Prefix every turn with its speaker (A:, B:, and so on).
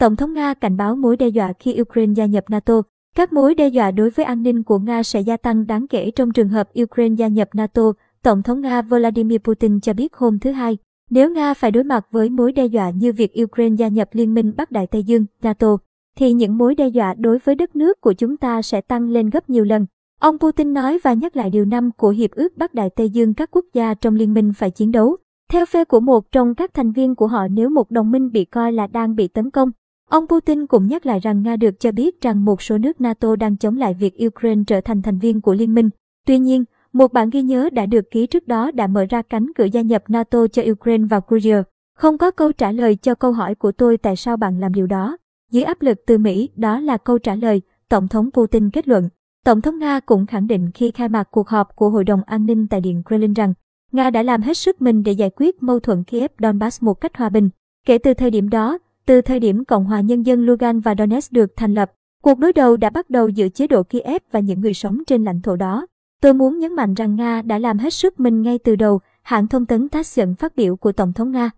A: Tổng thống Nga cảnh báo mối đe dọa khi Ukraine gia nhập NATO. Các mối đe dọa đối với an ninh của Nga sẽ gia tăng đáng kể trong trường hợp Ukraine gia nhập NATO, Tổng thống Nga Vladimir Putin cho biết hôm thứ Hai. Nếu Nga phải đối mặt với mối đe dọa như việc Ukraine gia nhập Liên minh Bắc Đại Tây Dương, NATO, thì những mối đe dọa đối với đất nước của chúng ta sẽ tăng lên gấp nhiều lần. Ông Putin nói và nhắc lại điều năm của Hiệp ước Bắc Đại Tây Dương các quốc gia trong liên minh phải chiến đấu. Theo phê của một trong các thành viên của họ nếu một đồng minh bị coi là đang bị tấn công. Ông Putin cũng nhắc lại rằng Nga được cho biết rằng một số nước NATO đang chống lại việc Ukraine trở thành thành viên của liên minh. Tuy nhiên, một bản ghi nhớ đã được ký trước đó đã mở ra cánh cửa gia nhập NATO cho Ukraine và Georgia. Không có câu trả lời cho câu hỏi của tôi tại sao bạn làm điều đó. Dưới áp lực từ Mỹ, đó là câu trả lời, Tổng thống Putin kết luận. Tổng thống Nga cũng khẳng định khi khai mạc cuộc họp của Hội đồng An ninh tại Điện Kremlin rằng Nga đã làm hết sức mình để giải quyết mâu thuẫn Kiev-Donbass một cách hòa bình. Kể từ thời điểm đó, từ thời điểm Cộng hòa Nhân dân Lugan và Donetsk được thành lập, cuộc đối đầu đã bắt đầu giữa chế độ Kiev và những người sống trên lãnh thổ đó. Tôi muốn nhấn mạnh rằng Nga đã làm hết sức mình ngay từ đầu, hãng thông tấn TASS dẫn phát biểu của Tổng thống Nga.